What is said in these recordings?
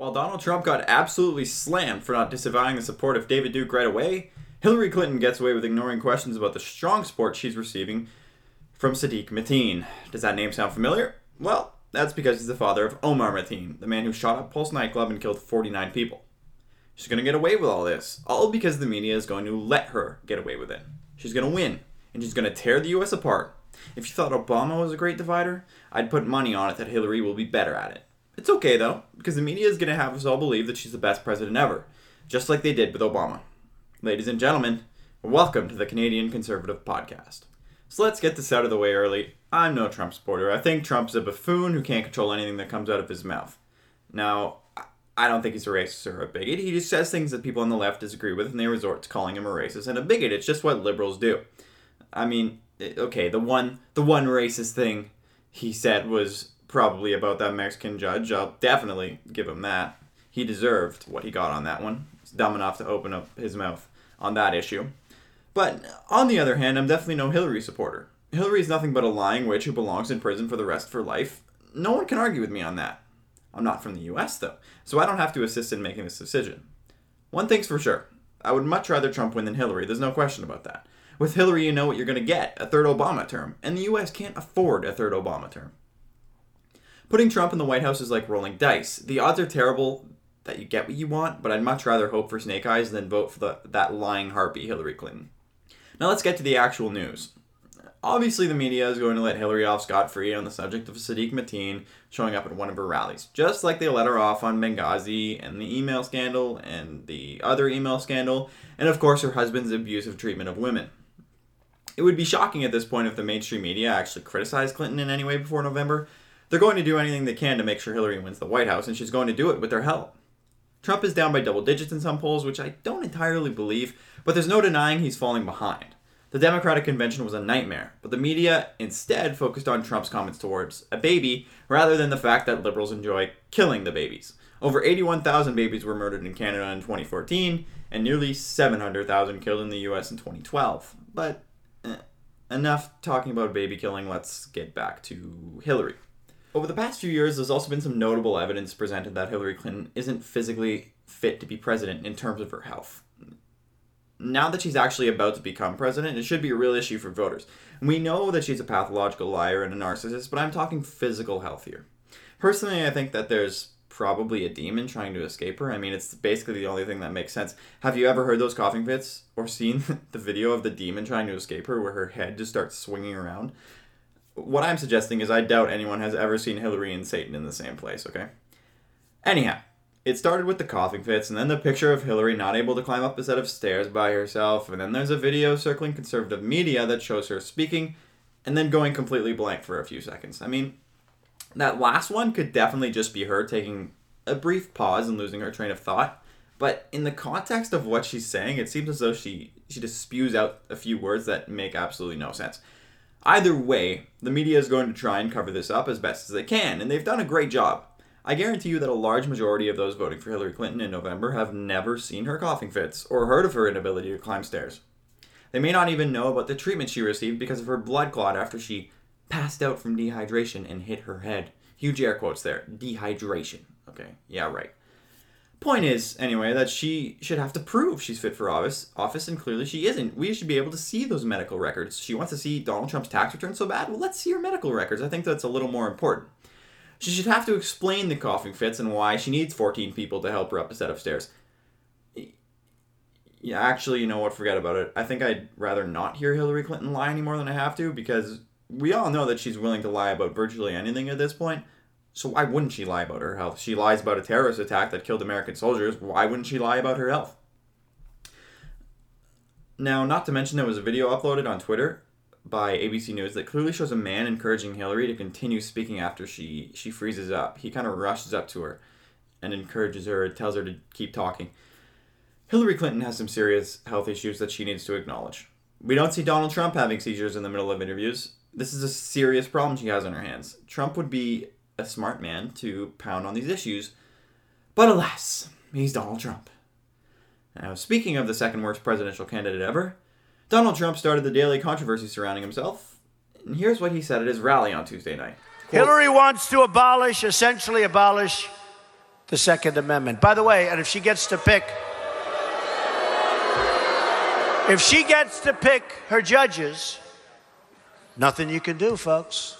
While Donald Trump got absolutely slammed for not disavowing the support of David Duke right away, Hillary Clinton gets away with ignoring questions about the strong support she's receiving from Seddique Mateen. Does that name sound familiar? Well, that's because he's the father of Omar Mateen, the man who shot up Pulse nightclub and killed 49 people. She's going to get away with all this, all because the media is going to let her get away with it. She's going to win, and she's going to tear the US apart. If you thought Obama was a great divider, I'd put money on it that Hillary will be better at it. It's okay though, because the media is going to have us all believe that she's the best president ever, just like they did with Obama. Ladies and gentlemen, welcome to the Canadian Conservative Podcast. So let's get this out of the way early. I'm no Trump supporter. I think Trump's a buffoon who can't control anything that comes out of his mouth. Now, I don't think he's a racist or a bigot. He just says things that people on the left disagree with, and they resort to calling him a racist and a bigot. It's just what liberals do. I mean, eh, okay, the one the one racist thing he said was probably about that Mexican judge. I'll definitely give him that. He deserved what he got on that one. He's dumb enough to open up his mouth on that issue. But on the other hand, I'm definitely no Hillary supporter. Hillary is nothing but a lying witch who belongs in prison for the rest of her life. No one can argue with me on that. I'm not from the US, though, so I don't have to assist in making this decision. One thing's for sure I would much rather Trump win than Hillary, there's no question about that. With Hillary, you know what you're going to get a third Obama term, and the US can't afford a third Obama term. Putting Trump in the White House is like rolling dice. The odds are terrible that you get what you want, but I'd much rather hope for Snake Eyes than vote for the, that lying harpy Hillary Clinton. Now let's get to the actual news. Obviously, the media is going to let Hillary off scot free on the subject of Seddique Mateen showing up at one of her rallies, just like they let her off on Benghazi and the email scandal and the other email scandal, and of course her husband's abusive treatment of women. It would be shocking at this point if the mainstream media actually criticized Clinton in any way before November. They're going to do anything they can to make sure Hillary wins the White House, and she's going to do it with their help. Trump is down by double digits in some polls, which I don't entirely believe, but there's no denying he's falling behind. The Democratic convention was a nightmare, but the media instead focused on Trump's comments towards a baby rather than the fact that liberals enjoy killing the babies. Over 81,000 babies were murdered in Canada in 2014, and nearly 700,000 killed in the US in 2012. But eh, enough talking about baby killing, let's get back to Hillary. Over the past few years, there's also been some notable evidence presented that Hillary Clinton isn't physically fit to be president in terms of her health now that she's actually about to become president, it should be a real issue for voters. We know that she's a pathological liar and a narcissist, but I'm talking physical health here. Personally, I think that there's probably a demon trying to escape her. I mean, it's basically the only thing that makes sense. Have you ever heard those coughing fits or seen the video of the demon trying to escape her where her head just starts swinging around? What I'm suggesting is I doubt anyone has ever seen Hillary and Satan in the same place, okay? Anyhow, it started with the coughing fits, and then the picture of Hillary not able to climb up a set of stairs by herself, and then there's a video circling conservative media that shows her speaking, and then going completely blank for a few seconds. I mean, that last one could definitely just be her taking a brief pause and losing her train of thought. But in the context of what she's saying, it seems as though she, she just spews out a few words that make absolutely no sense. Either way, the media is going to try and cover this up as best as they can, and they've done a great job. I guarantee you that a large majority of those voting for Hillary Clinton in November have never seen her coughing fits or heard of her inability to climb stairs. They may not even know about the treatment she received because of her blood clot after she passed out from dehydration and hit her head. Huge air quotes there. Dehydration. Okay, yeah, right. Point is, anyway, that she should have to prove she's fit for office, office, and clearly she isn't. We should be able to see those medical records. She wants to see Donald Trump's tax return so bad. Well, let's see her medical records. I think that's a little more important. She should have to explain the coughing fits and why she needs 14 people to help her up a set of stairs. Yeah, actually, you know what? Forget about it. I think I'd rather not hear Hillary Clinton lie any more than I have to because we all know that she's willing to lie about virtually anything at this point. So why wouldn't she lie about her health? She lies about a terrorist attack that killed American soldiers. Why wouldn't she lie about her health? Now, not to mention there was a video uploaded on Twitter by ABC News that clearly shows a man encouraging Hillary to continue speaking after she she freezes up. He kind of rushes up to her and encourages her, tells her to keep talking. Hillary Clinton has some serious health issues that she needs to acknowledge. We don't see Donald Trump having seizures in the middle of interviews. This is a serious problem she has on her hands. Trump would be a smart man to pound on these issues, but alas, he's Donald Trump. Now, speaking of the second worst presidential candidate ever, Donald Trump started the daily controversy surrounding himself, and here's what he said at his rally on Tuesday night. Quote, Hillary wants to abolish, essentially abolish, the Second Amendment. By the way, and if she gets to pick, if she gets to pick her judges, nothing you can do, folks.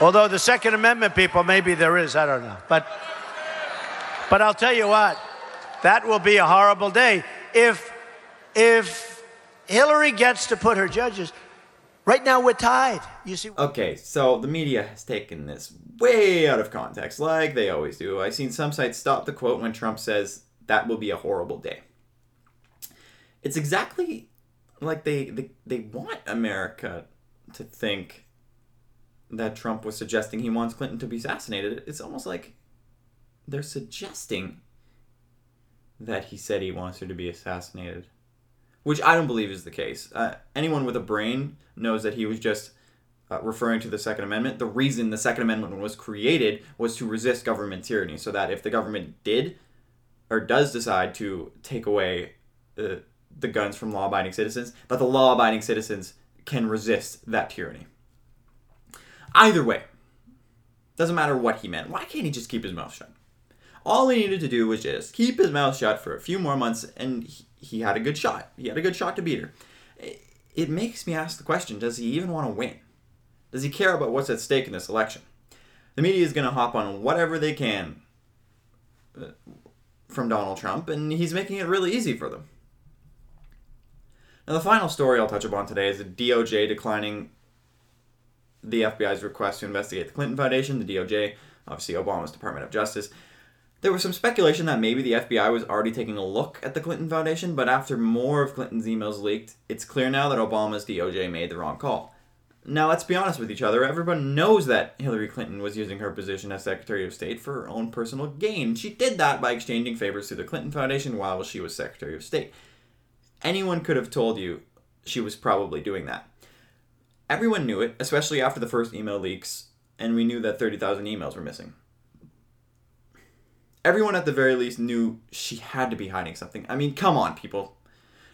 Although the Second Amendment people, maybe there is, I don't know. But, but I'll tell you what, that will be a horrible day. If, if Hillary gets to put her judges, right now we're tied. You see? Okay, so the media has taken this way out of context, like they always do. I've seen some sites stop the quote when Trump says that will be a horrible day. It's exactly like they, they, they want America to think that Trump was suggesting he wants Clinton to be assassinated, it's almost like they're suggesting that he said he wants her to be assassinated, which I don't believe is the case. Uh, anyone with a brain knows that he was just uh, referring to the Second Amendment. The reason the Second Amendment was created was to resist government tyranny, so that if the government did or does decide to take away uh, the guns from law-abiding citizens, that the law-abiding citizens can resist that tyranny. Either way, doesn't matter what he meant. Why can't he just keep his mouth shut? All he needed to do was just keep his mouth shut for a few more months, and he, he had a good shot. He had a good shot to beat her. It, it makes me ask the question does he even want to win? Does he care about what's at stake in this election? The media is going to hop on whatever they can uh, from Donald Trump, and he's making it really easy for them. Now, the final story I'll touch upon today is the DOJ declining the FBI's request to investigate the Clinton Foundation, the DOJ, obviously Obama's Department of Justice. There was some speculation that maybe the FBI was already taking a look at the Clinton Foundation, but after more of Clinton's emails leaked, it's clear now that Obama's DOJ made the wrong call. Now, let's be honest with each other. Everyone knows that Hillary Clinton was using her position as Secretary of State for her own personal gain. She did that by exchanging favors to the Clinton Foundation while she was Secretary of State. Anyone could have told you she was probably doing that everyone knew it, especially after the first email leaks, and we knew that 30,000 emails were missing. Everyone at the very least knew she had to be hiding something. I mean, come on, people.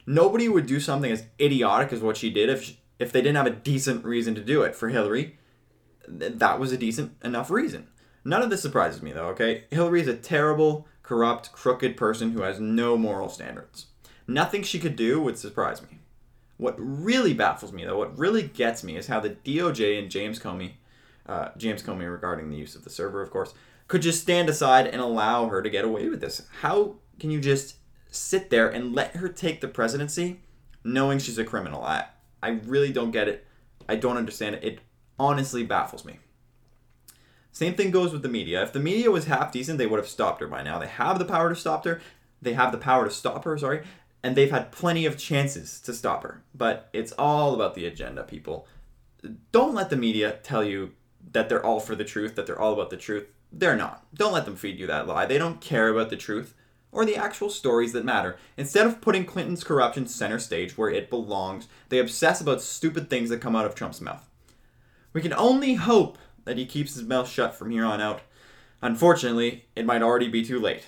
Nobody would do something as idiotic as what she did if she, if they didn't have a decent reason to do it. For Hillary, that was a decent enough reason. None of this surprises me though, okay? Hillary is a terrible, corrupt, crooked person who has no moral standards. Nothing she could do would surprise me. What really baffles me, though, what really gets me, is how the DOJ and James Comey, uh, James Comey regarding the use of the server, of course, could just stand aside and allow her to get away with this. How can you just sit there and let her take the presidency, knowing she's a criminal? I I really don't get it. I don't understand it. It honestly baffles me. Same thing goes with the media. If the media was half decent, they would have stopped her by now. They have the power to stop her. They have the power to stop her, sorry, and they've had plenty of chances to stop her. But it's all about the agenda, people. Don't let the media tell you that they're all for the truth, that they're all about the truth. They're not. Don't let them feed you that lie. They don't care about the truth or the actual stories that matter. Instead of putting Clinton's corruption center stage where it belongs, they obsess about stupid things that come out of Trump's mouth. We can only hope that he keeps his mouth shut from here on out. Unfortunately, it might already be too late.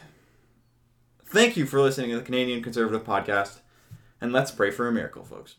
Thank you for listening to the Canadian Conservative Podcast, and let's pray for a miracle, folks.